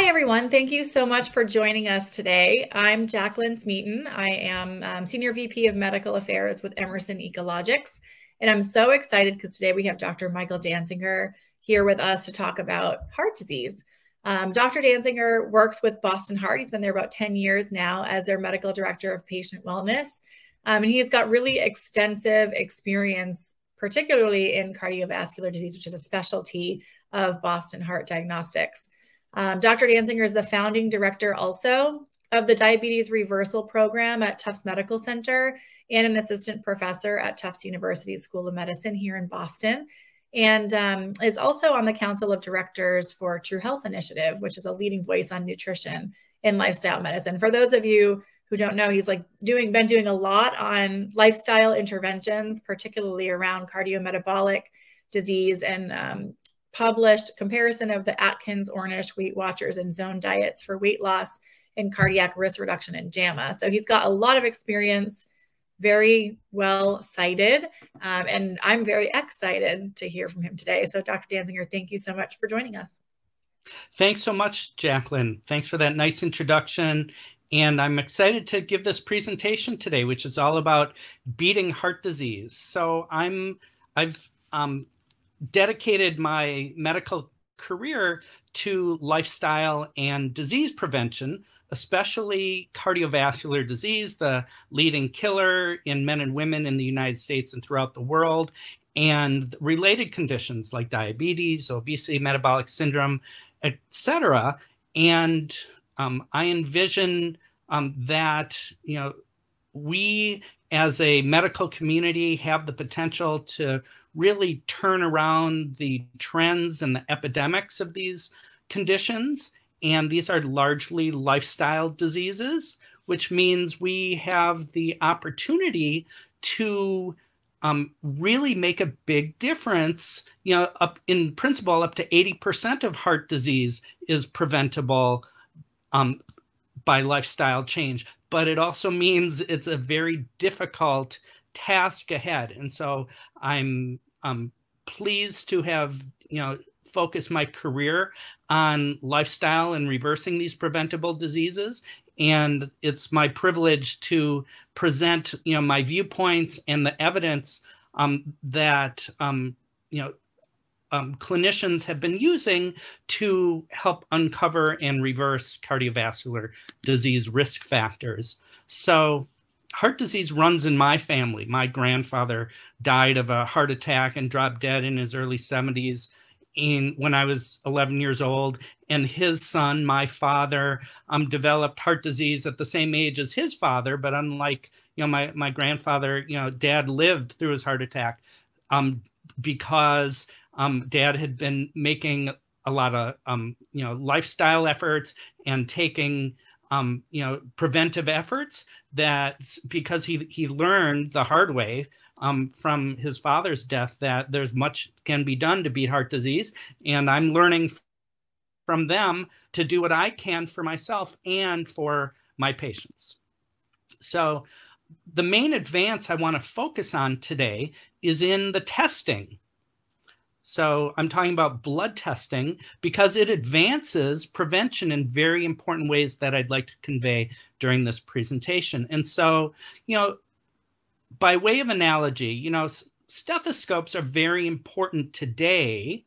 Hi, everyone. Thank you so much for joining us today. I'm Jacqueline Smeaton. I am um, Senior VP of Medical Affairs with Emerson Ecologics. And I'm so excited because today we have Dr. Michael Dansinger here with us to talk about heart disease. Um, Dr. Dansinger works with Boston Heart. He's been there about 10 years now as their medical director of patient wellness. Um, and he's got really extensive experience, particularly in cardiovascular disease, which is a specialty of Boston Heart Diagnostics. Um, Dr. Dansinger is the founding director also of the Diabetes Reversal Program at Tufts Medical Center and an assistant professor at Tufts University School of Medicine here in Boston. And um, is also on the Council of Directors for True Health Initiative, which is a leading voice on nutrition in lifestyle medicine. For those of you who don't know, he's like doing been doing a lot on lifestyle interventions, particularly around cardiometabolic disease and um, published comparison of the Atkins, Ornish, Weight Watchers, and Zone diets for weight loss and cardiac risk reduction in JAMA. So he's got a lot of experience, very well cited, um, and I'm very excited to hear from him today. So, Dr. Dansinger, thank you so much for joining us. Thanks so much, Jacqueline. Thanks for that nice introduction. And I'm excited to give this presentation today, which is all about beating heart disease. So I'm I've um, dedicated my medical career to lifestyle and disease prevention, especially cardiovascular disease, the leading killer in men and women in the United States and throughout the world, and related conditions like diabetes, obesity, metabolic syndrome, etc. And um, I envision um, that you know we as a medical community have the potential to really turn around the trends and the epidemics of these conditions. And these are largely lifestyle diseases, which means we have the opportunity to um, really make a big difference. You know, up in principle, up to 80% of heart disease is preventable um, by lifestyle change but it also means it's a very difficult task ahead. And so I'm um, pleased to have, you know, focused my career on lifestyle and reversing these preventable diseases. And it's my privilege to present, you know, my viewpoints and the evidence um, that, um, you know, um, clinicians have been using to help uncover and reverse cardiovascular disease risk factors. So, heart disease runs in my family. My grandfather died of a heart attack and dropped dead in his early 70s in when I was 11 years old, and his son, my father, um, developed heart disease at the same age as his father. But unlike you know my my grandfather, you know, dad lived through his heart attack um, because um, dad had been making a lot of um, you know lifestyle efforts and taking um, you know preventive efforts that because he he learned the hard way um, from his father's death that there's much can be done to beat heart disease. And i'm learning from them to do what i can for myself and for my patients. So the main advance i want to focus on today is in the testing so I'm talking about blood testing because it advances prevention in very important ways that I'd like to convey during this presentation. And so, you know, by way of analogy, you know, stethoscopes are very important today,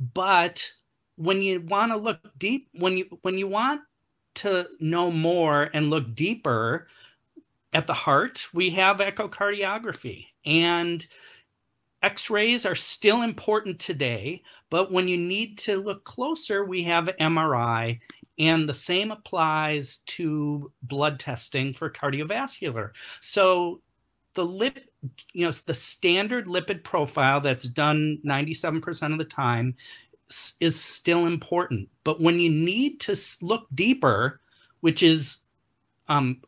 but when you want to look deep, when you when you want to know more and look deeper at the heart, we have echocardiography. And X rays are still important today, but when you need to look closer, we have MRI, and the same applies to blood testing for cardiovascular. So the lip, you know, the standard lipid profile that's done 97% of the time is still important. But when you need to look deeper, which is um,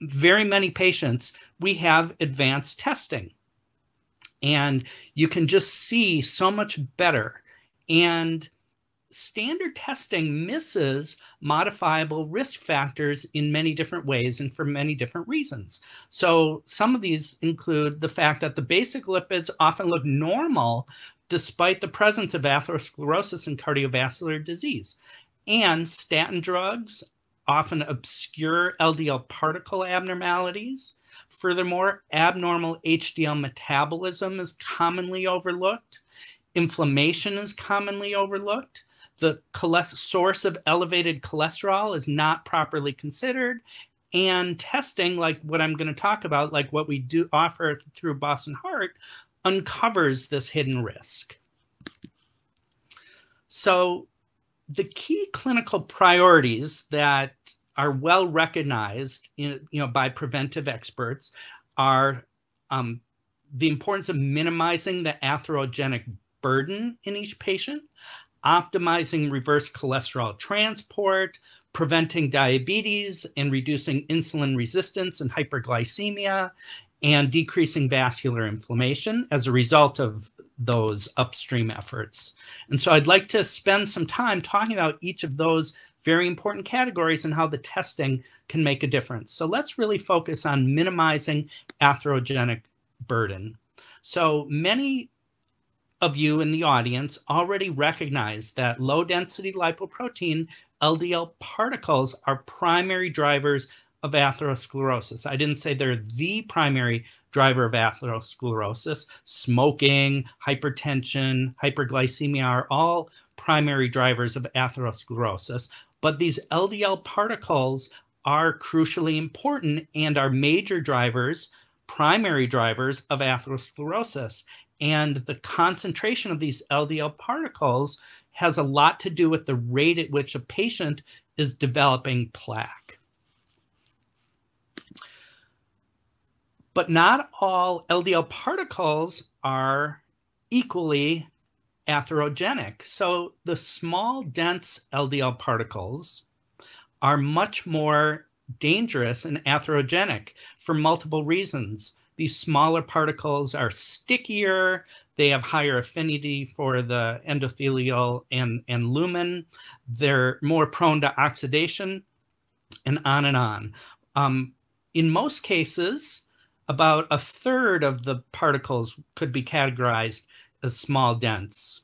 very many patients, we have advanced testing and you can just see so much better. And standard testing misses modifiable risk factors in many different ways and for many different reasons. So, some of these include the fact that the basic lipids often look normal despite the presence of atherosclerosis and cardiovascular disease. And statin drugs often obscure LDL particle abnormalities. Furthermore, abnormal HDL metabolism is commonly overlooked. Inflammation is commonly overlooked. The source of elevated cholesterol is not properly considered. And testing, like what I'm going to talk about, like what we do offer through Boston Heart, uncovers this hidden risk. So, the key clinical priorities that are well recognized in, you know, by preventive experts are um, the importance of minimizing the atherogenic burden in each patient, optimizing reverse cholesterol transport, preventing diabetes and reducing insulin resistance and hyperglycemia, and decreasing vascular inflammation as a result of those upstream efforts. And so I'd like to spend some time talking about each of those very important categories and how the testing can make a difference. So let's really focus on minimizing atherogenic burden. So many of you in the audience already recognize that low density lipoprotein LDL particles are primary drivers of atherosclerosis. I didn't say they're the primary driver of atherosclerosis. Smoking, hypertension, hyperglycemia are all primary drivers of atherosclerosis. But these LDL particles are crucially important and are major drivers, primary drivers of atherosclerosis. And the concentration of these LDL particles has a lot to do with the rate at which a patient is developing plaque. But not all LDL particles are equally atherogenic. So the small, dense LDL particles are much more dangerous and atherogenic for multiple reasons. These smaller particles are stickier, they have higher affinity for the endothelial and, and lumen, they're more prone to oxidation, and on and on. Um, in most cases, about a third of the particles could be categorized as small dense.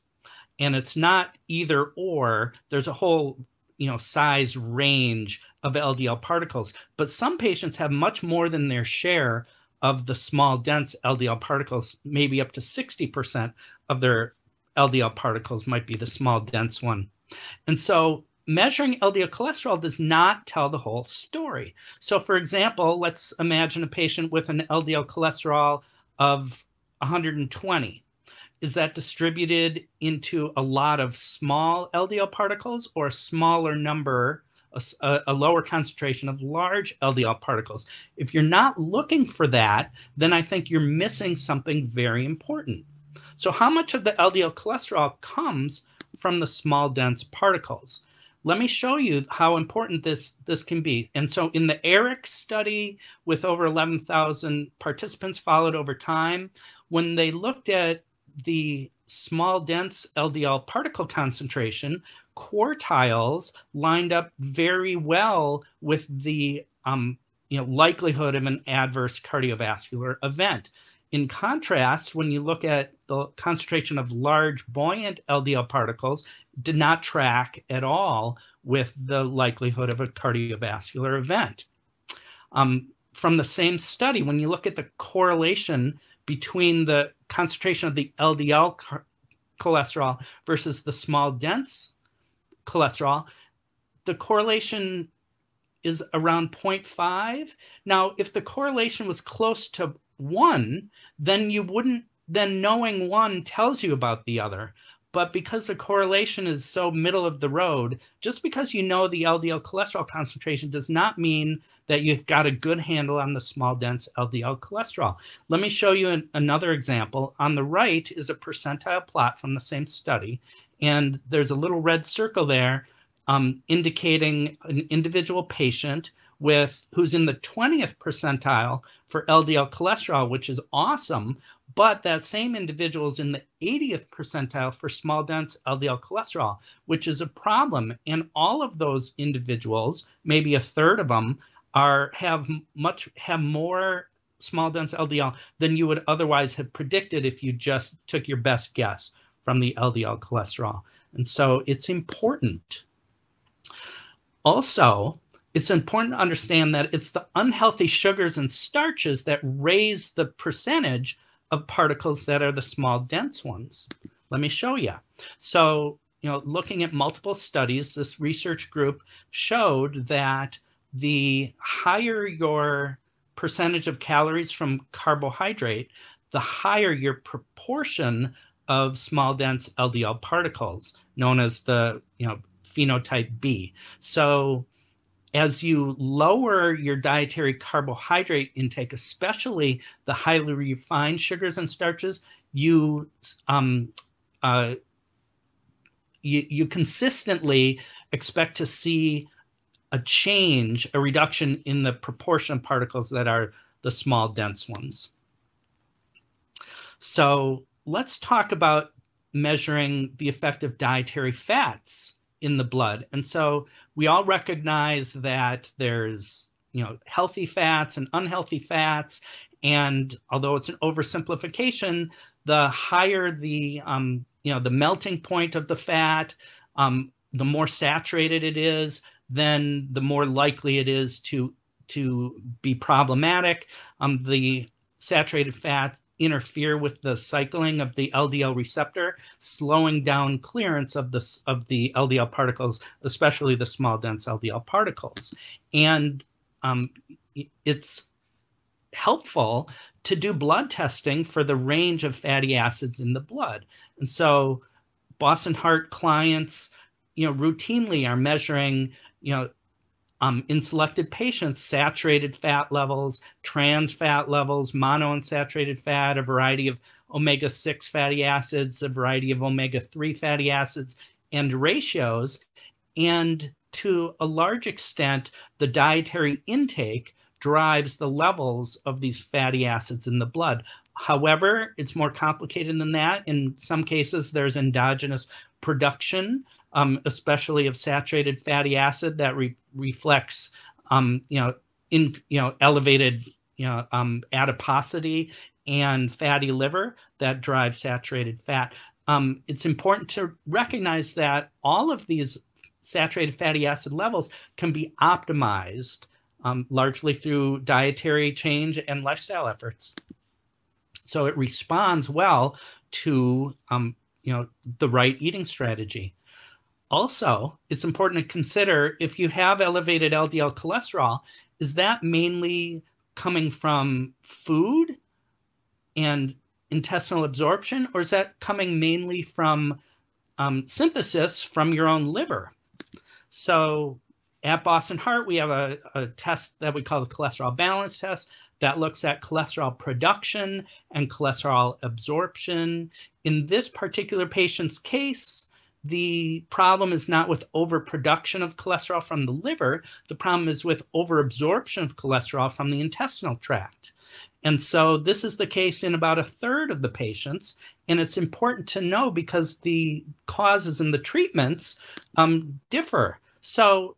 And it's not either or, there's a whole you know size range of LDL particles, but some patients have much more than their share of the small dense LDL particles, maybe up to 60% of their LDL particles might be the small dense one. And so measuring LDL cholesterol does not tell the whole story. So, for example, let's imagine a patient with an LDL cholesterol of 120. Is that distributed into a lot of small LDL particles or a smaller number, a, a, lower concentration of large LDL particles? If you're not looking for that, then I think you're missing something very important. So, how much of the LDL cholesterol comes from the small, dense particles? let me show you how important this this can be. And so in the ARIC study with over 11,000 participants followed over time, when they looked at the small dense LDL particle concentration, quartiles lined up very well with the um, you know likelihood of an adverse cardiovascular event. In contrast, when you look at the concentration of large buoyant LDL particles, did not track at all with the likelihood of a cardiovascular event. Um, from the same study, when you look at the correlation between the concentration of the LDL cholesterol versus the small dense cholesterol, the correlation is around 0.5. Now, if the correlation was close to one, then you wouldn't, then knowing one tells you about the other. But because the correlation is so middle of the road, just because you know the LDL cholesterol concentration does not mean that you've got a good handle on the small dense LDL cholesterol. Let me show you an, another example. On the right is a percentile plot from the same study. And there's a little red circle there um, indicating an individual patient with who's in the 20th percentile for LDL cholesterol, which is awesome. But that same individual is in the 80th percentile for small dense LDL cholesterol, which is a problem. And all of those individuals, maybe a third of them, are have much have more small dense LDL than you would otherwise have predicted if you just took your best guess from the LDL cholesterol. And so it's important Also, it's important to understand that it's the unhealthy sugars and starches that raise the percentage of particles that are the small dense ones. Let me show you. So, you know, looking at multiple studies, this research group showed that the higher your percentage of calories from carbohydrate, the higher your proportion of small dense LDL particles, known as the you know phenotype B. So as you lower your dietary carbohydrate intake, especially the highly refined sugars and starches, you um, uh, you, you consistently expect to see a change, a reduction in the proportion of particles that are the small, dense ones. So let's talk about measuring the effect of dietary fats in the blood. And so we all recognize that there's you know healthy fats and unhealthy fats and although it's an oversimplification the higher the um, you know the melting point of the fat um, the more saturated it is then the more likely it is to to be problematic um, the saturated fats interfere with the cycling of the LDL receptor, slowing down clearance of the of the LDL particles, especially the small dense LDL particles. And um, it's helpful to do blood testing for the range of fatty acids in the blood. And so Boston Heart clients, you know, routinely are measuring, you know, um, in selected patients, saturated fat levels, trans fat levels, monounsaturated fat, a variety of omega 6 fatty acids, a variety of omega 3 fatty acids, and ratios. And to a large extent, the dietary intake drives the levels of these fatty acids in the blood. However, it's more complicated than that. In some cases, there's endogenous production um, especially of saturated fatty acid that re- reflects, um, you know, in you know elevated you know um, adiposity and fatty liver that drive saturated fat. Um, it's important to recognize that all of these saturated fatty acid levels can be optimized um, largely through dietary change and lifestyle efforts. So it responds well to um, you know the right eating strategy. Also, it's important to consider if you have elevated LDL cholesterol, is that mainly coming from food and intestinal absorption, or is that coming mainly from um, synthesis from your own liver? So at Boston Heart, we have a, a, test that we call the cholesterol balance test that looks at cholesterol production and cholesterol absorption. In this particular patient's case, the problem is not with overproduction of cholesterol from the liver. The problem is with overabsorption of cholesterol from the intestinal tract. And so this is the case in about a third of the patients. And it's important to know because the causes and the treatments um, differ. So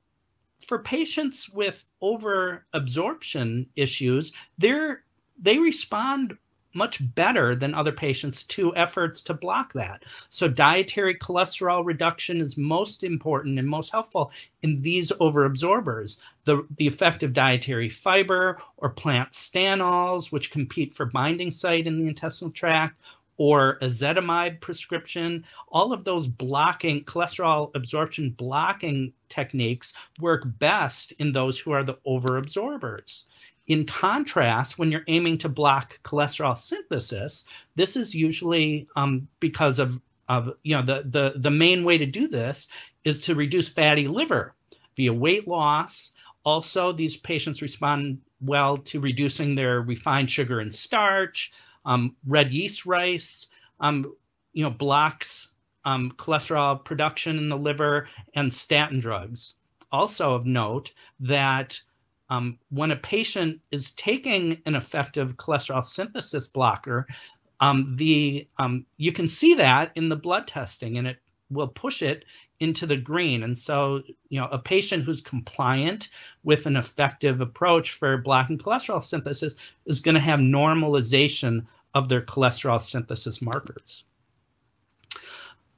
for patients with overabsorption issues, they're, they respond much better than other patients to efforts to block that. So, dietary cholesterol reduction is most important and most helpful in these overabsorbers. The, the effect of dietary fiber or plant stanols, which compete for binding site in the intestinal tract, or ezetimibe prescription, all of those blocking cholesterol absorption blocking techniques work best in those who are the overabsorbers. In contrast, when you're aiming to block cholesterol synthesis, this is usually um, because of, of you know the, the the main way to do this is to reduce fatty liver via weight loss. Also, these patients respond well to reducing their refined sugar and starch. Um, red yeast rice, um, you know, blocks um, cholesterol production in the liver and statin drugs. Also of note that um, when a patient is taking an effective cholesterol synthesis blocker, um, the um, you can see that in the blood testing, and it will push it into the green. And so, you know, a patient who's compliant with an effective approach for blocking cholesterol synthesis is going to have normalization of their cholesterol synthesis markers.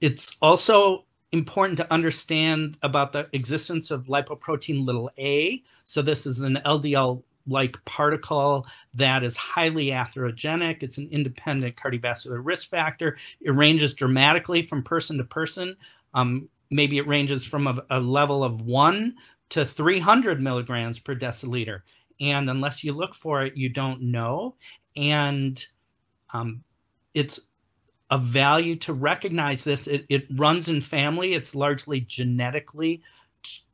It's also important to understand about the existence of lipoprotein little a. So this is an LDL like particle that is highly atherogenic. It's an independent cardiovascular risk factor. It ranges dramatically from person to person. Um, maybe it ranges from a, a, level of one to 300 milligrams per deciliter. And unless you look for it, you don't know. And um, it's of value to recognize this. It, it runs in family, it's largely genetically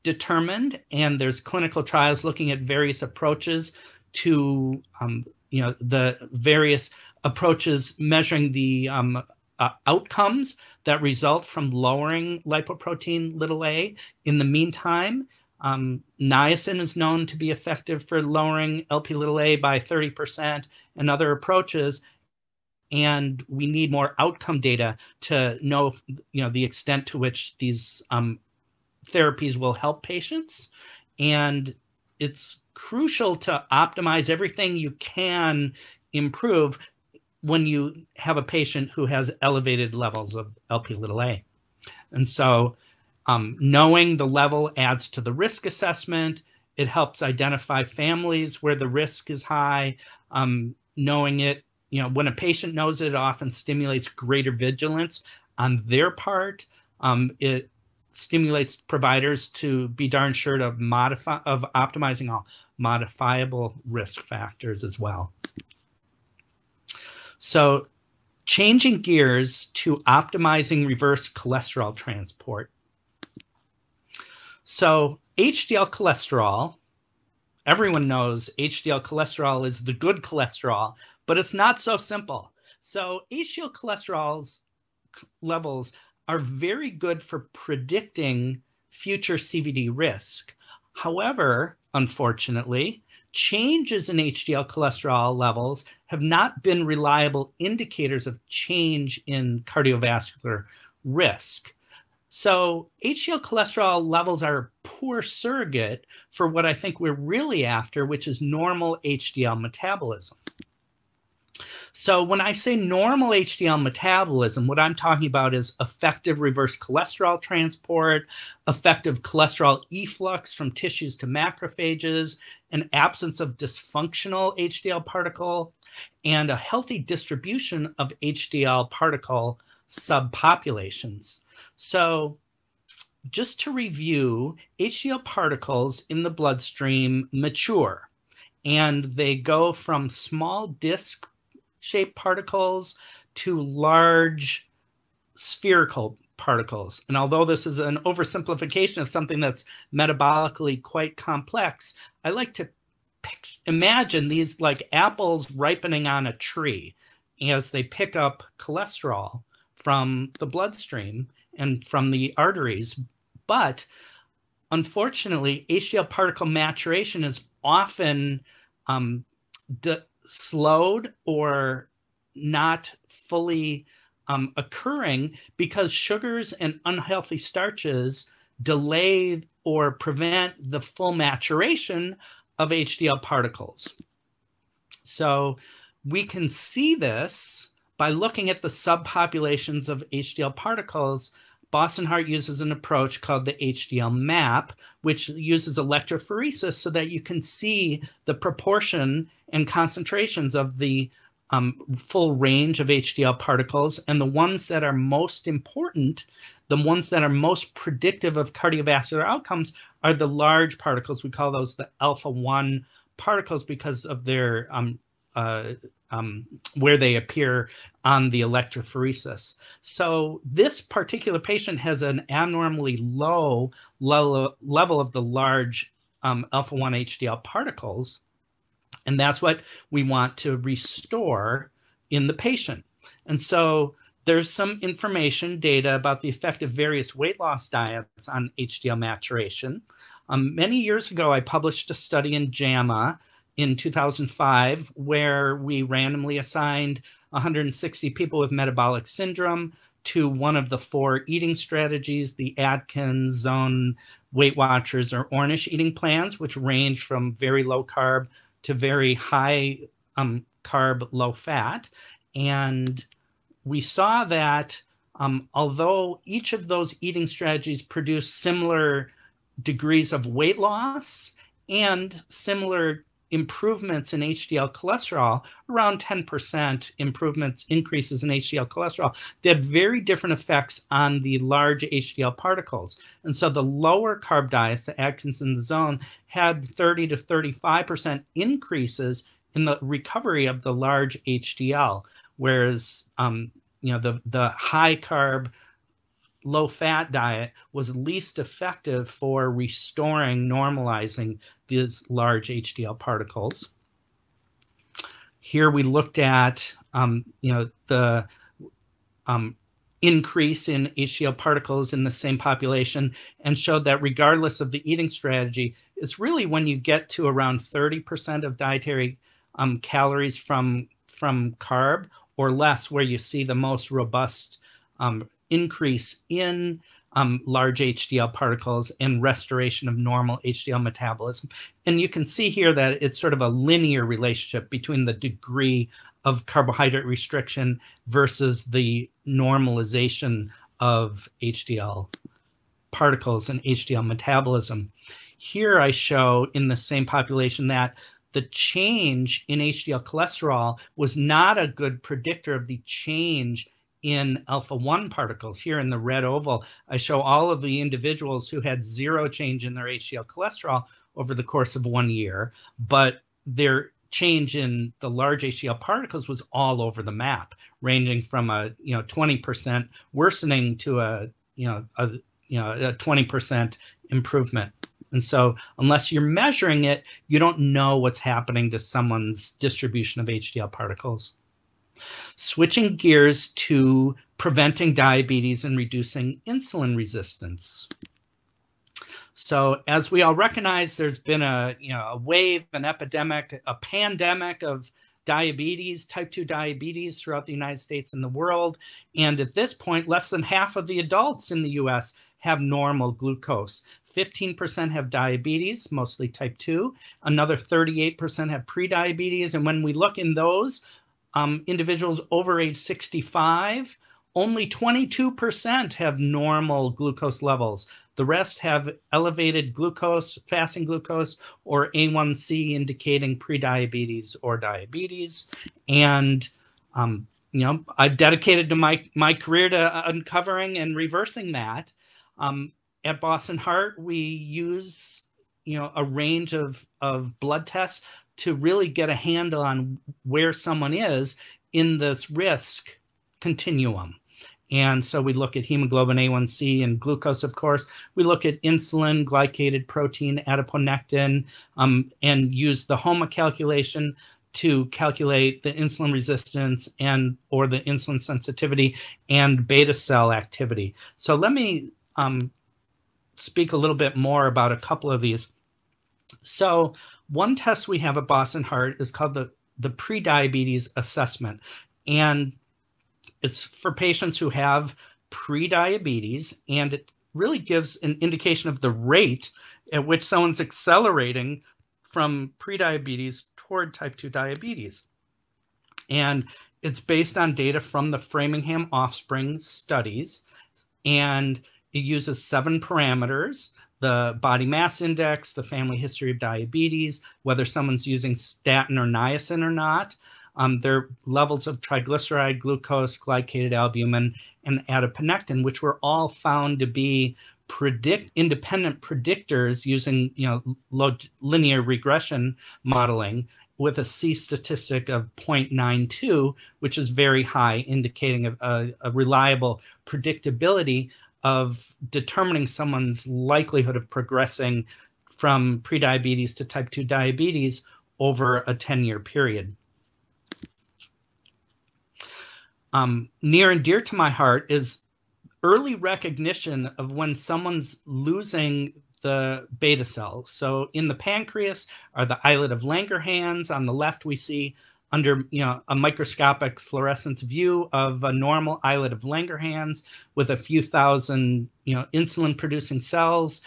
determined, and there's clinical trials looking at various approaches to, um, you know, the various approaches measuring the um, uh, outcomes that result from lowering lipoprotein little a. In the meantime, um, niacin is known to be effective for lowering LP little a by 30%, and other approaches and we need more outcome data to know you know the extent to which these um, therapies will help patients. And it's crucial to optimize everything you can improve when you have a patient who has elevated levels of lp little a. And so um, knowing the level adds to the risk assessment. It helps identify families where the risk is high. Um, knowing it you know, when a patient knows it, it often stimulates greater vigilance on their part. Um, it stimulates providers to be darn sure of modify of optimizing all modifiable risk factors as well. So changing gears to optimizing reverse cholesterol transport. So HDL cholesterol, everyone knows HDL cholesterol is the good cholesterol but it's not so simple. So HDL cholesterol's levels are very good for predicting future CVD risk. However, unfortunately, changes in HDL cholesterol levels have not been reliable indicators of change in cardiovascular risk. So, HDL cholesterol levels are a poor surrogate for what I think we're really after, which is normal HDL metabolism. So when I say normal HDL metabolism, what I'm talking about is effective reverse cholesterol transport, effective cholesterol efflux from tissues to macrophages, an absence of dysfunctional HDL particle, and a healthy distribution of HDL particle subpopulations. So just to review, HDL particles in the bloodstream mature and they go from small disk shaped particles to large spherical particles. And although this is an oversimplification of something that's metabolically quite complex, I like to imagine these like apples ripening on a tree as they pick up cholesterol from the bloodstream and from the arteries. But unfortunately, HDL particle maturation is often um, slowed or not fully um, occurring because sugars and unhealthy starches delay or prevent the full maturation of HDL particles. So we can see this by looking at the subpopulations of HDL particles. Boston Heart uses an approach called the HDL map, which uses electrophoresis so that you can see the proportion and concentrations of the um, full range of HDL particles. And the ones that are most important, the ones that are most predictive of cardiovascular outcomes, are the large particles. We call those the alpha 1 particles because of their um, uh, um, where they appear on the electrophoresis. So this particular patient has an abnormally low level, of the large um, alpha 1 HDL particles. And that's what we want to restore in the patient. And so there's some information, data about the effect of various weight loss diets on HDL maturation. Um, many years ago, I published a study in JAMA in 2005 where we randomly assigned 160 people with metabolic syndrome to one of the four eating strategies the Atkins, Zone, Weight Watchers, or Ornish eating plans, which range from very low carb to very high um, carb, low fat. And we saw that um, although each of those eating strategies produce similar degrees of weight loss and similar improvements in HDL cholesterol, around 10% improvements, increases in HDL cholesterol, they had very different effects on the large HDL particles. And so the lower carb diets, the Atkins and the Zone, had 30 to 35% increases in the recovery of the large HDL, whereas um, you know the the high carb low fat diet was least effective for restoring, normalizing these large HDL particles. Here we looked at, um, you know, the um, increase in HDL particles in the same population and showed that regardless of the eating strategy, it's really when you get to around 30% of dietary um, calories from from carb or less where you see the most robust um, increase in um, large HDL particles and restoration of normal HDL metabolism. And you can see here that it's sort of a linear relationship between the degree of carbohydrate restriction versus the normalization of HDL particles and HDL metabolism. Here I show in the same population that the change in HDL cholesterol was not a good predictor of the change in alpha 1 particles. Here in the red oval, I show all of the individuals who had zero change in their HDL cholesterol over the course of one year, but their change in the large HDL particles was all over the map, ranging from a you know 20% worsening to a you know a you know a 20% improvement. And so, unless you're measuring it, you don't know what's happening to someone's distribution of HDL particles. Switching gears to preventing diabetes and reducing insulin resistance. So, as we all recognize, there's been a you know a wave, an epidemic, a pandemic of diabetes, type 2 diabetes throughout the United States and the world. And at this point, less than half of the adults in the US have normal glucose. 15% have diabetes, mostly type 2. Another 38% have prediabetes. And when we look in those, um, individuals over age 65, only 22% have normal glucose levels. The rest have elevated glucose, fasting glucose, or A1C indicating prediabetes or diabetes. And, um, you know, I've dedicated to my, my career to uncovering and reversing that. Um, at Boston Heart, we use, you know, a range of, of blood tests to really get a handle on where someone is in this risk continuum. And so we look at hemoglobin A1C and glucose, of course. We look at insulin, glycated protein, adiponectin, um, and use the HOMA calculation to calculate the insulin resistance and or the insulin sensitivity and beta cell activity. So let me um, speak a little bit more about a couple of these. So one test we have at Boston Heart is called the the prediabetes assessment, and it's for patients who have prediabetes, and it really gives an indication of the rate at which someone's accelerating from prediabetes toward type 2 diabetes. And it's based on data from the Framingham Offspring studies, and it uses seven parameters the body mass index, the family history of diabetes, whether someone's using statin or niacin or not, um, their levels of triglyceride, glucose, glycated albumin, and adiponectin, which were all found to be predict independent predictors using you know linear regression modeling with a C statistic of 0.92, which is very high, indicating a, a, a reliable predictability of determining someone's likelihood of progressing from prediabetes to type 2 diabetes over a 10 year period. Um, near and dear to my heart is early recognition of when someone's losing the beta cells. So in the pancreas are the islet of Langerhans. On the left, we see under you know a microscopic fluorescence view of a normal islet of Langerhans with a few thousand you know insulin producing cells.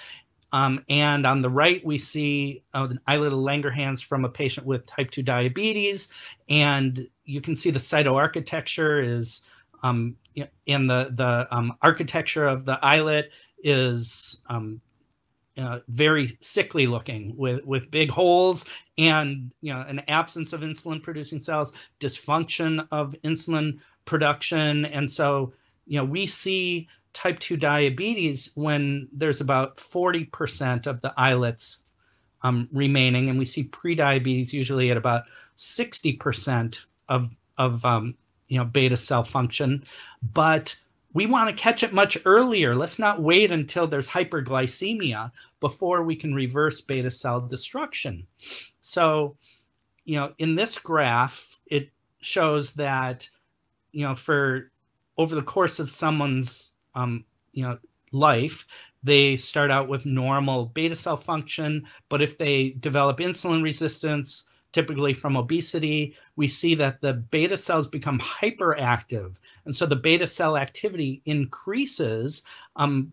Um, and on the right, we see uh, an islet of Langerhans from a patient with type 2 diabetes. And you can see the cytoarchitecture is um, and the the um, architecture of the islet is um, uh, very sickly looking with with big holes and you know an absence of insulin producing cells dysfunction of insulin production. And so you know we see type 2 diabetes when there's about 40% of the islets um, remaining. And we see prediabetes usually at about 60% of of um, you know beta cell function. But we want to catch it much earlier. Let's not wait until there's hyperglycemia before we can reverse beta cell destruction. So, you know, in this graph, it shows that, you know, for over the course of someone's, um, you know, life, they start out with normal beta cell function, but if they develop insulin resistance, typically from obesity, we see that the beta cells become hyperactive. And so the beta cell activity increases um,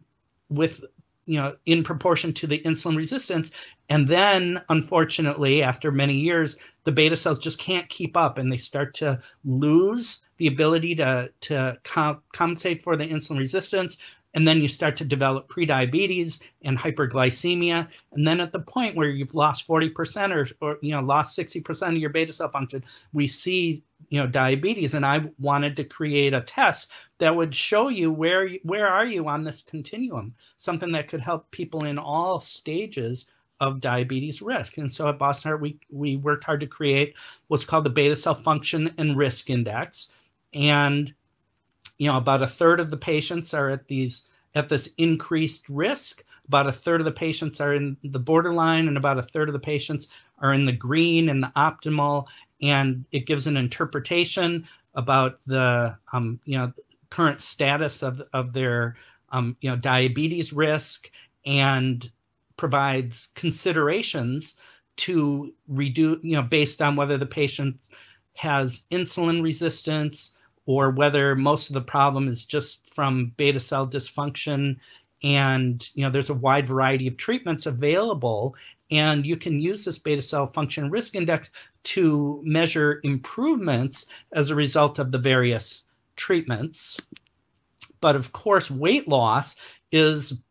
with, you know, in proportion to the insulin resistance. And then, unfortunately, after many years, the beta cells just can't keep up and they start to lose the ability to, to compensate for the insulin resistance and then you start to develop prediabetes and hyperglycemia. And then at the point where you've lost 40% or, or you know lost 60% of your beta cell function we see you know diabetes. And i wanted to create a test that would show you where where are you on this continuum something that could help people in all stages of diabetes risk. And so at boston heart we we worked hard to create what's called the beta cell function and risk index. And you know about a third of the patients are at these at this increased risk. About a third of the patients are in the borderline and about a third of the patients are in the green and the optimal. And it gives an interpretation about the um, you know current status of, of their um, you know diabetes risk and provides considerations to reduce you know based on whether the patient has insulin resistance or whether most of the problem is just from beta cell dysfunction and you know there's a wide variety of treatments available and you can use this beta cell function risk index to measure improvements as a result of the various treatments. But of course weight loss is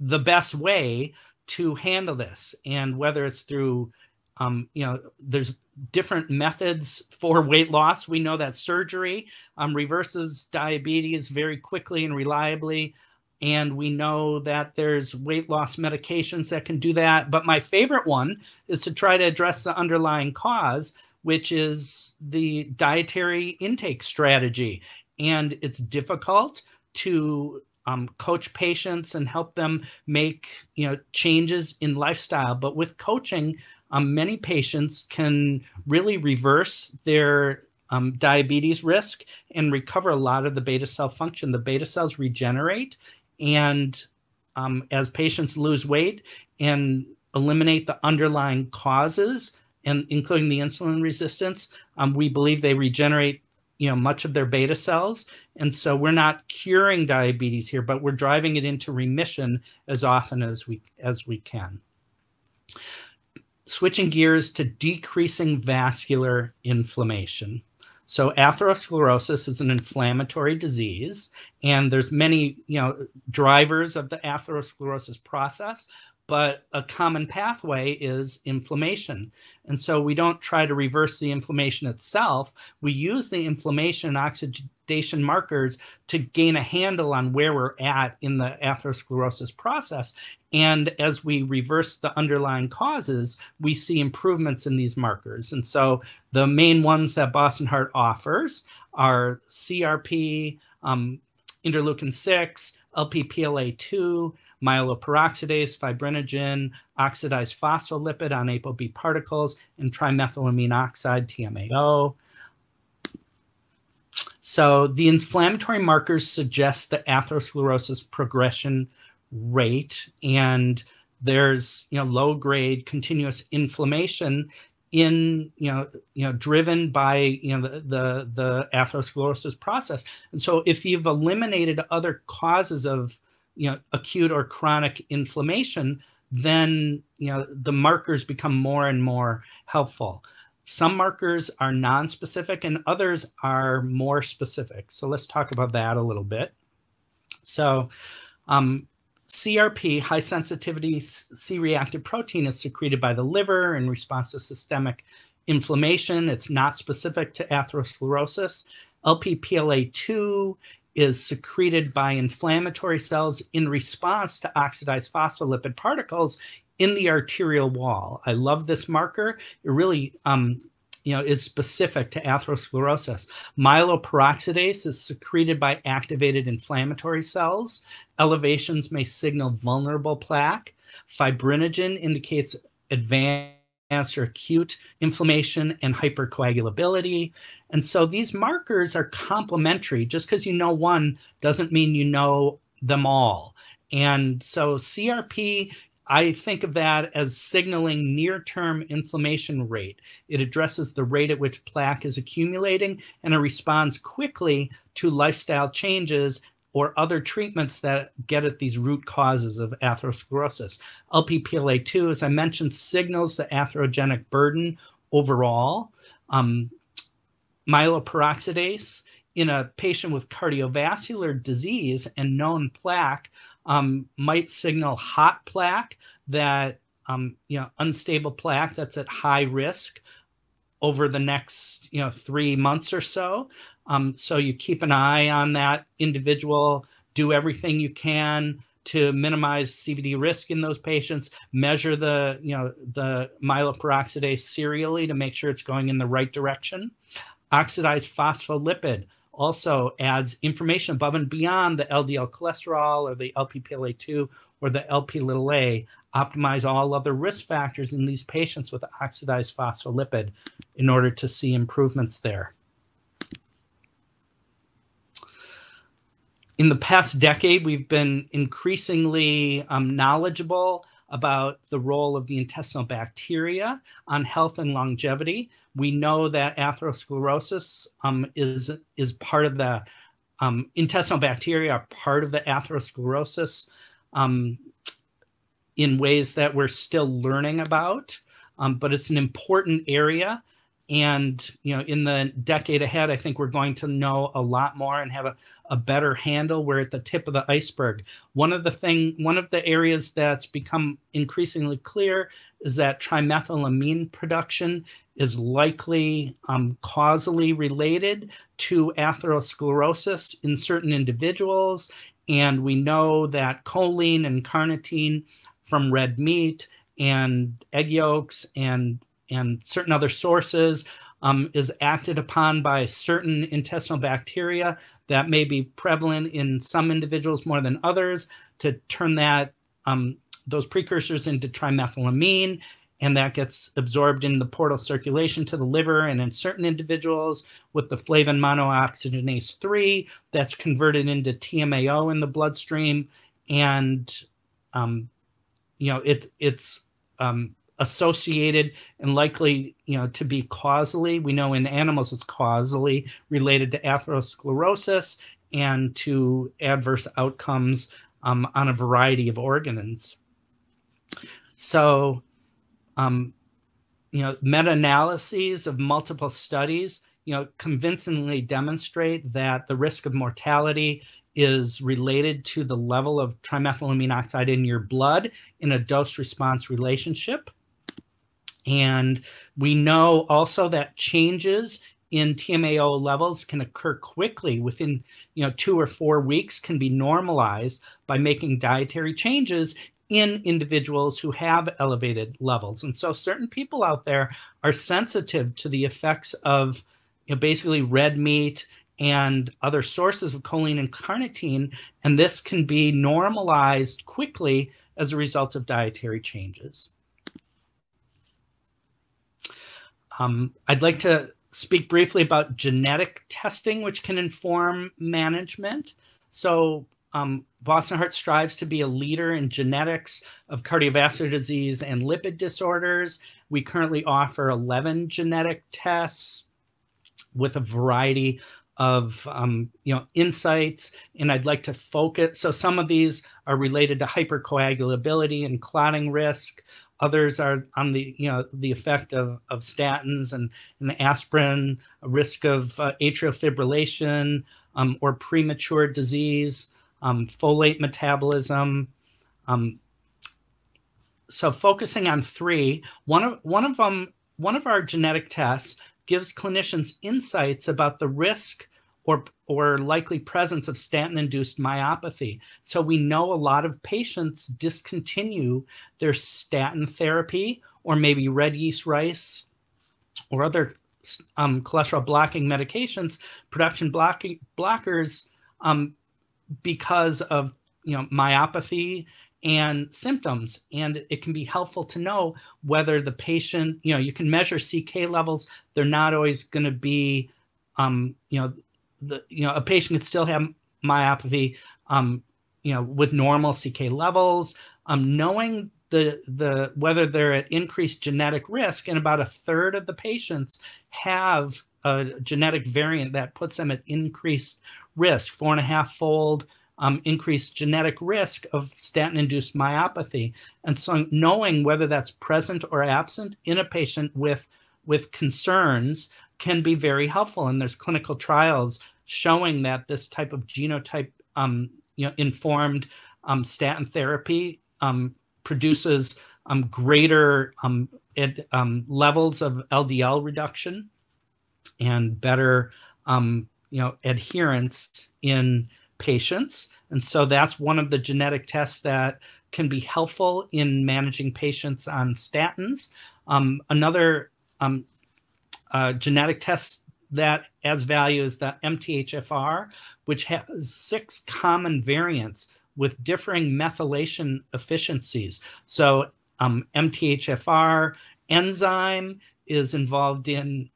the best way to handle this and whether it's through um, you know, there's different methods for weight loss. We know that surgery um, reverses diabetes very quickly and reliably. And we know that there's weight loss medications that can do that. But my favorite one is to try to address the underlying cause, which is the dietary intake strategy. And it's difficult to um, coach patients and help them make you know changes in lifestyle but with coaching um, many patients can really reverse their um, diabetes risk and recover a lot of the beta cell function. The beta cells regenerate, and um, as patients lose weight and eliminate the underlying causes, and including the insulin resistance, um, we believe they regenerate you know much of their beta cells and so we're not curing diabetes here but we're driving it into remission as often as we as we can switching gears to decreasing vascular inflammation. So atherosclerosis is an inflammatory disease, and there's many, you know, drivers of the atherosclerosis process, but a common pathway is inflammation. And so we don't try to reverse the inflammation itself. We use the inflammation and oxidation markers to gain a handle on where we're at in the atherosclerosis process. And as we reverse the underlying causes, we see improvements in these markers. And so the main ones that Boston Heart offers are CRP, um, interleukin 6, LPPLA2, myeloperoxidase, fibrinogen, oxidized phospholipid on ApoB particles, and trimethylamine oxide, TMAO. So the inflammatory markers suggest the atherosclerosis progression rate, and there's you know low grade continuous inflammation in you know you know driven by you know the, the the atherosclerosis process and so if you've eliminated other causes of you know acute or chronic inflammation then you know the markers become more and more helpful some markers are non-specific and others are more specific. So let's talk about that a little bit. So um, CRP, high sensitivity C-reactive protein, is secreted by the liver in response to systemic inflammation. It's not specific to atherosclerosis. LPPLA2 is secreted by inflammatory cells in response to oxidized phospholipid particles in the arterial wall. I love this marker. It really um, you know, is specific to atherosclerosis. Myeloperoxidase is secreted by activated inflammatory cells. Elevations may signal vulnerable plaque. Fibrinogen indicates advanced or acute inflammation and hypercoagulability. And so these markers are complementary. Just because you know one doesn't mean you know them all. And so CRP I think of that as signaling near term inflammation rate. It addresses the rate at which plaque is accumulating and it responds quickly to lifestyle changes or other treatments that get at these root causes of atherosclerosis. LPPLA2, as I mentioned, signals the atherogenic burden overall. Um, myeloperoxidase in a patient with cardiovascular disease and known plaque um, might signal hot plaque that um, you know unstable plaque that's at high risk over the next you know three months or so. Um, so you keep an eye on that individual. Do everything you can to minimize CVD risk in those patients. Measure the you know the myeloperoxidase serially to make sure it's going in the right direction. Oxidized phospholipid also adds information above and beyond the LDL cholesterol or the LPPLA2 or the LP little a, optimize all other risk factors in these patients with oxidized phospholipid in order to see improvements there. In the past decade, we've been increasingly um, knowledgeable about the role of the intestinal bacteria on health and longevity. We know that atherosclerosis um, is is part of the um, intestinal bacteria are part of the atherosclerosis um, in ways that we're still learning about, um, but it's an important area and you know in the decade ahead i think we're going to know a lot more and have a, a better handle. We're at the tip of the iceberg. One of the thing one of the areas that's become increasingly clear is that trimethylamine production is likely um, causally related to atherosclerosis in certain individuals. And we know that choline and carnitine from red meat and egg yolks and and certain other sources um, is acted upon by certain intestinal bacteria that may be prevalent in some individuals more than others to turn that um, those precursors into trimethylamine and that gets absorbed in the portal circulation to the liver and in certain individuals with the flavin monooxygenase 3 that's converted into tmao in the bloodstream. And um, you know it it's um, associated and likely you know to be causally. We know in animals it's causally related to atherosclerosis and to adverse outcomes um, on a variety of organs so um, you know meta-analyses of multiple studies you know convincingly demonstrate that the risk of mortality is related to the level of trimethylamine oxide in your blood in a dose response relationship and we know also that changes in TMAO levels can occur quickly within, you know, two or four weeks can be normalized by making dietary changes in individuals who have elevated levels. And so certain people out there are sensitive to the effects of you know, basically red meat and other sources of choline and carnitine. And this can be normalized quickly as a result of dietary changes. Um, I'd like to speak briefly about genetic testing, which can inform management. So, um, Boston Heart strives to be a leader in genetics of cardiovascular disease and lipid disorders. We currently offer 11 genetic tests with a variety of um, you know insights and i'd like to focus so some of these are related to hypercoagulability and clotting risk Others are on the you know the effect of, of statins and, and aspirin, risk of uh, atrial fibrillation um, or premature disease, um, folate metabolism. Um, so focusing on three, one of one of them, one of our genetic tests gives clinicians insights about the risk or or likely presence of statin induced myopathy. So we know a lot of patients discontinue their statin therapy or maybe red yeast rice or other um, cholesterol blocking medications, production blocking blockers um, because of you know myopathy and symptoms and it can be helpful to know whether the patient you know you can measure ck levels they're not always going to be um, you know the you know a patient could still have myopathy um, you know with normal ck levels um, knowing the the whether they're at increased genetic risk and about a third of the patients have a genetic variant that puts them at increased risk four and a half fold um, increased genetic risk of statin induced myopathy. And so knowing whether that's present or absent in a patient with, with concerns can be very helpful. And there's clinical trials showing that this type of genotype um, you know, informed um, statin therapy um, produces um, greater um, levels of LDL reduction and better you know adherence in patients. And so that's one of the genetic tests that can be helpful in managing patients on statins. Um, another um, uh, genetic test that adds value is the MTHFR, which has six common variants with differing methylation efficiencies. So, um, MTHFR enzyme is involved in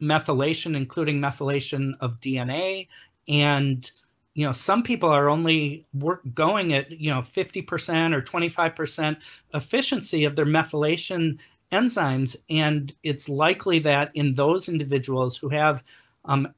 methylation, including methylation of DNA, and you know some people are only work going at you know 50% or 25% efficiency of their methylation enzymes and it's likely that in those individuals who have um,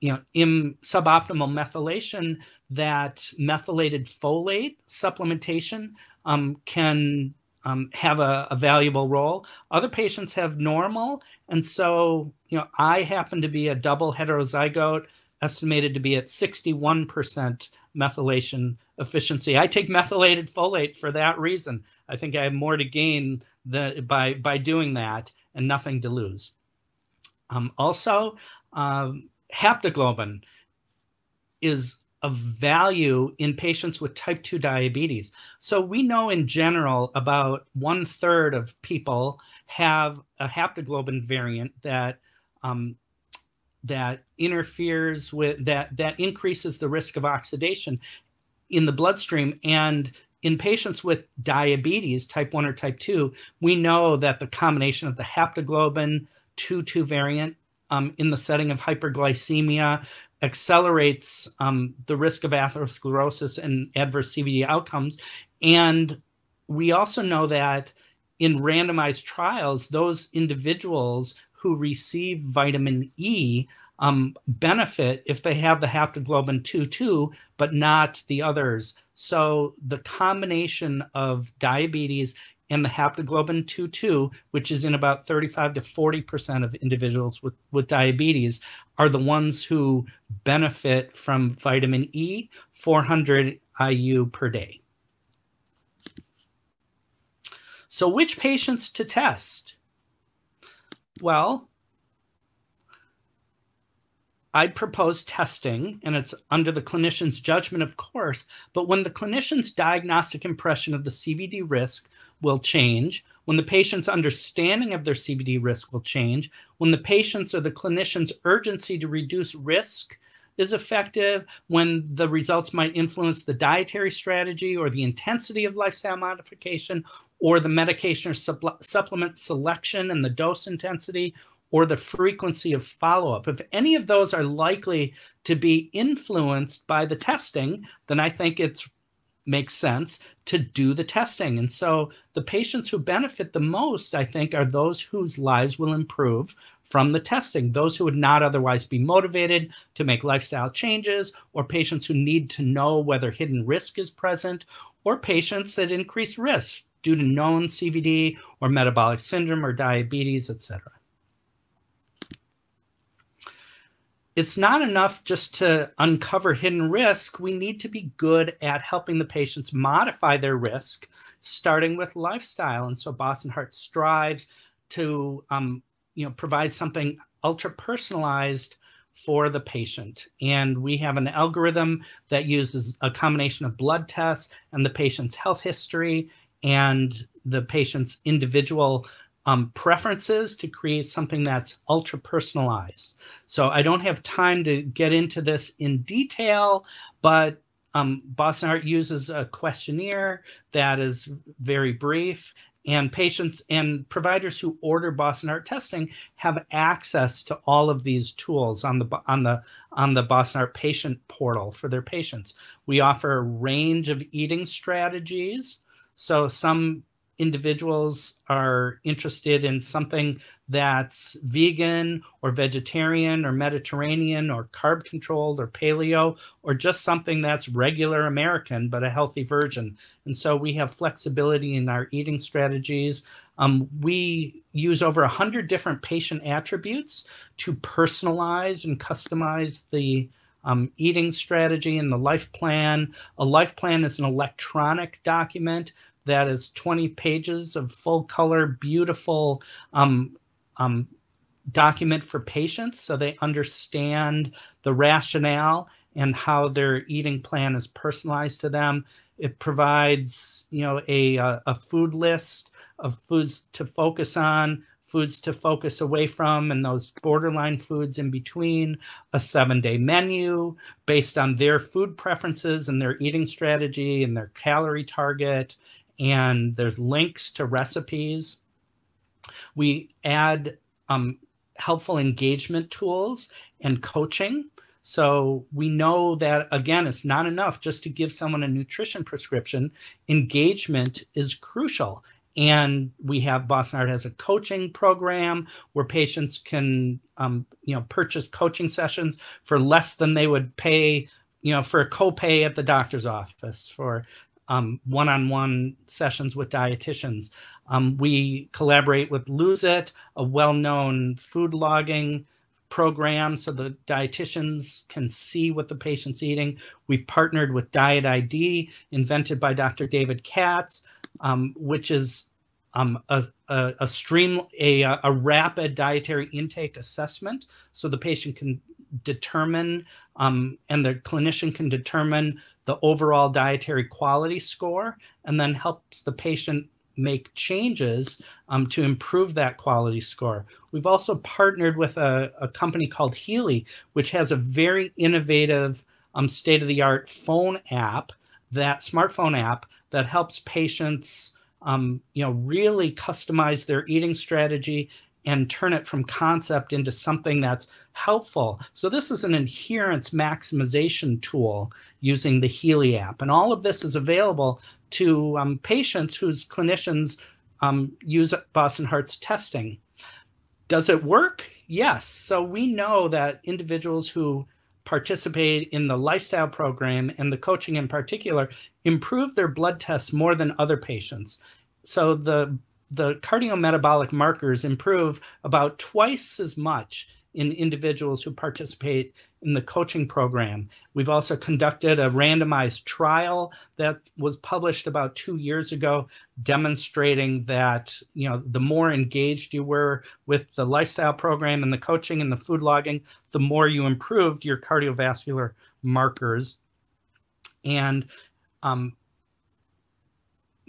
you know in suboptimal methylation that methylated folate supplementation um, can um, have a, a, valuable role. Other patients have normal, and so you know I happen to be a double heterozygote estimated to be at 61% methylation efficiency. I take methylated folate for that reason. I think I have more to gain the, by, by doing that and nothing to lose. Um, also, um, haptoglobin is of value in patients with type 2 diabetes. So we know in general about one third of people have a haptoglobin variant that um, that interferes with that that increases the risk of oxidation in the bloodstream and in patients with diabetes type 1 or type 2 we know that the combination of the haptoglobin 2-2 variant um, in the setting of hyperglycemia accelerates um, the risk of atherosclerosis and adverse CVD outcomes. And we also know that in randomized trials, those individuals who receive vitamin E um, benefit if they have the haptoglobin 2-2, but not the others. So the combination of diabetes and the haptoglobin 2-2, which is in about 35 to 40% of individuals with, with diabetes, are the ones who benefit from vitamin E, 400 IU per day. So which patients to test? Well, I'd propose testing, and it's under the clinician's judgment, of course. But when the clinician's diagnostic impression of the CVD risk will change, when the patient's understanding of their CVD risk will change, when the patient's or the clinician's urgency to reduce risk is effective, when the results might influence the dietary strategy or the intensity of lifestyle modification, or the medication or supplement selection and the dose intensity, or the frequency of follow up. If any of those are likely to be influenced by the testing, then I think it makes sense to do the testing. And so the patients who benefit the most, I think, are those whose lives will improve from the testing, those who would not otherwise be motivated to make lifestyle changes, or patients who need to know whether hidden risk is present, or patients at increased risk due to known CVD or metabolic syndrome or diabetes, etc. It's not enough just to uncover hidden risk. We need to be good at helping the patients modify their risk, starting with lifestyle. And so Boston Heart strives to um, you know, provide something ultra personalized for the patient. And we have an algorithm that uses a combination of blood tests and the patient's health history and the patient's individual um, preferences to create something that's ultra personalized. So I don't have time to get into this in detail, but um, Boston Heart uses a questionnaire that is very brief and patients and providers who order Boston Heart testing have access to all of these tools on the on the on the Boston Heart patient portal for their patients. We offer a range of eating strategies. So some individuals are interested in something that's vegan or vegetarian or Mediterranean or carb controlled or paleo or just something that's regular American but a healthy version. And so we have flexibility in our eating strategies. Um, we use over 100 different patient attributes to personalize and customize the um, eating strategy and the life plan. A life plan is an electronic document that is 20 pages of full color, beautiful um, um, document for patients so they understand the rationale and how their eating plan is personalized to them. It provides, you know, a, a food list of foods to focus on, foods to focus away from, and those borderline foods in between, a seven day menu based on their food preferences and their eating strategy and their calorie target and there's links to recipes. We add um, helpful engagement tools and coaching. So we know that, again, it's not enough just to give someone a nutrition prescription. Engagement is crucial. And we have Boston Heart has a coaching program where patients can, um, you know, purchase coaching sessions for less than they would pay you know, for a copay at the doctor's office, for um, one-on-one sessions with dietitians. Um, we collaborate with Lose It, a well-known food logging program so the dietitians can see what the patient's eating. We've partnered with Diet ID, invented by Dr. David Katz, um, which is um, a, a, a, stream, a, a rapid dietary intake assessment so the patient can determine um, and the clinician can determine the overall dietary quality score and then helps the patient make changes um, to improve that quality score. We've also partnered with a, a company called Heali, which has a very innovative um, state of the art phone app, that smartphone app that helps patients. Um, you know, really customize their eating strategy and turn it from concept into something that's helpful. So this is an adherence maximization tool using the Heali app. And all of this is available to um, patients whose clinicians um, use Boston Heart's testing. Does it work? Yes. So we know that individuals who participate in the lifestyle program and the coaching in particular improve their blood tests more than other patients. So the the cardiometabolic markers improve about twice as much in individuals who participate in the coaching program. We've also conducted a randomized trial that was published about two years ago, demonstrating that you know the more engaged you were with the lifestyle program and the coaching and the food logging, the more you improved your cardiovascular markers. And um,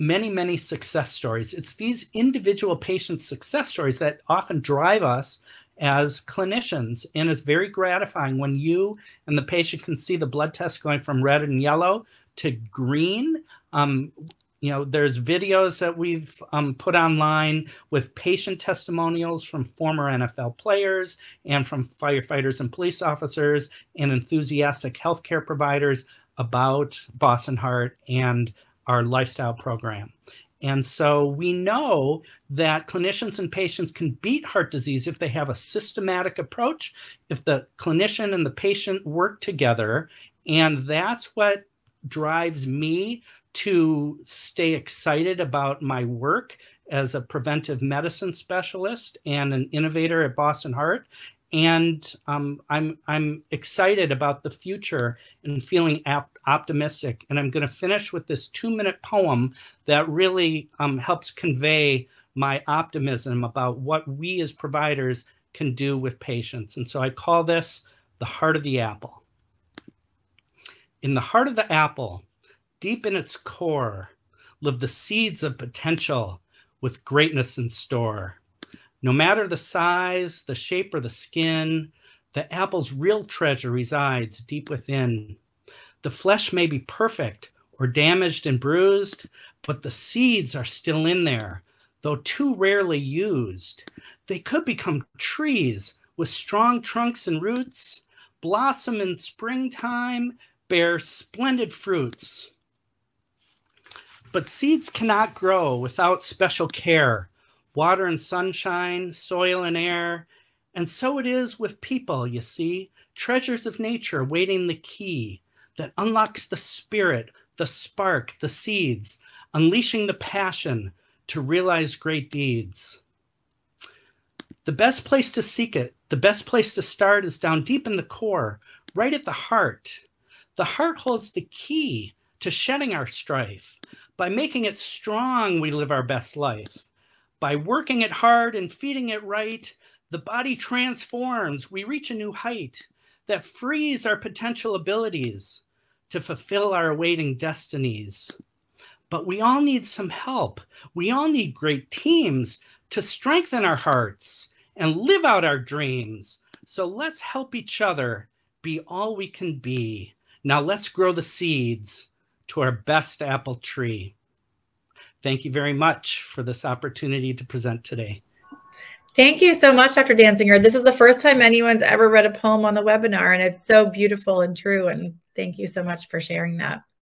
many, many success stories. It's these individual patient success stories that often drive us as clinicians. And it's very gratifying when you and the patient can see the blood test going from red and yellow to green. Um, you know, there's videos that we've um, put online with patient testimonials from former NFL players and from firefighters and police officers and enthusiastic healthcare providers about Boston Heart and our lifestyle program. And so we know that clinicians and patients can beat heart disease if they have a systematic approach, if the clinician and the patient work together. And that's what drives me to stay excited about my work as a preventive medicine specialist and an innovator at Boston Heart. And um, I'm I'm excited about the future and feeling ap- optimistic. And I'm going to finish with this two minute poem that really um, helps convey my optimism about what we as providers can do with patients. And so I call this the heart of the apple. In the heart of the apple, deep in its core, live the seeds of potential with greatness in store. No matter the size, the shape, or the skin, the apple's real treasure resides deep within. The flesh may be perfect or damaged and bruised, but the seeds are still in there, though too rarely used. They could become trees with strong trunks and roots, blossom in springtime, bear splendid fruits. But seeds cannot grow without special care water and sunshine, soil and air. And so it is with people, you see, treasures of nature waiting the key that unlocks the spirit, the spark, the seeds, unleashing the passion to realize great deeds. The best place to seek it, the best place to start is down deep in the core, right at the heart. The heart holds the key to shedding our strife. By making it strong, we live our best life. By working it hard and feeding it right, the body transforms. We reach a new height that frees our potential abilities to fulfill our awaiting destinies. But we all need some help. We all need great teams to strengthen our hearts and live out our dreams. So let's help each other be all we can be. Now let's grow the seeds to our best apple tree. Thank you very much for this opportunity to present today. Thank you so much, Dr. Dansinger. This is the first time anyone's ever read a poem on the webinar, and it's so beautiful and true. And thank you so much for sharing that.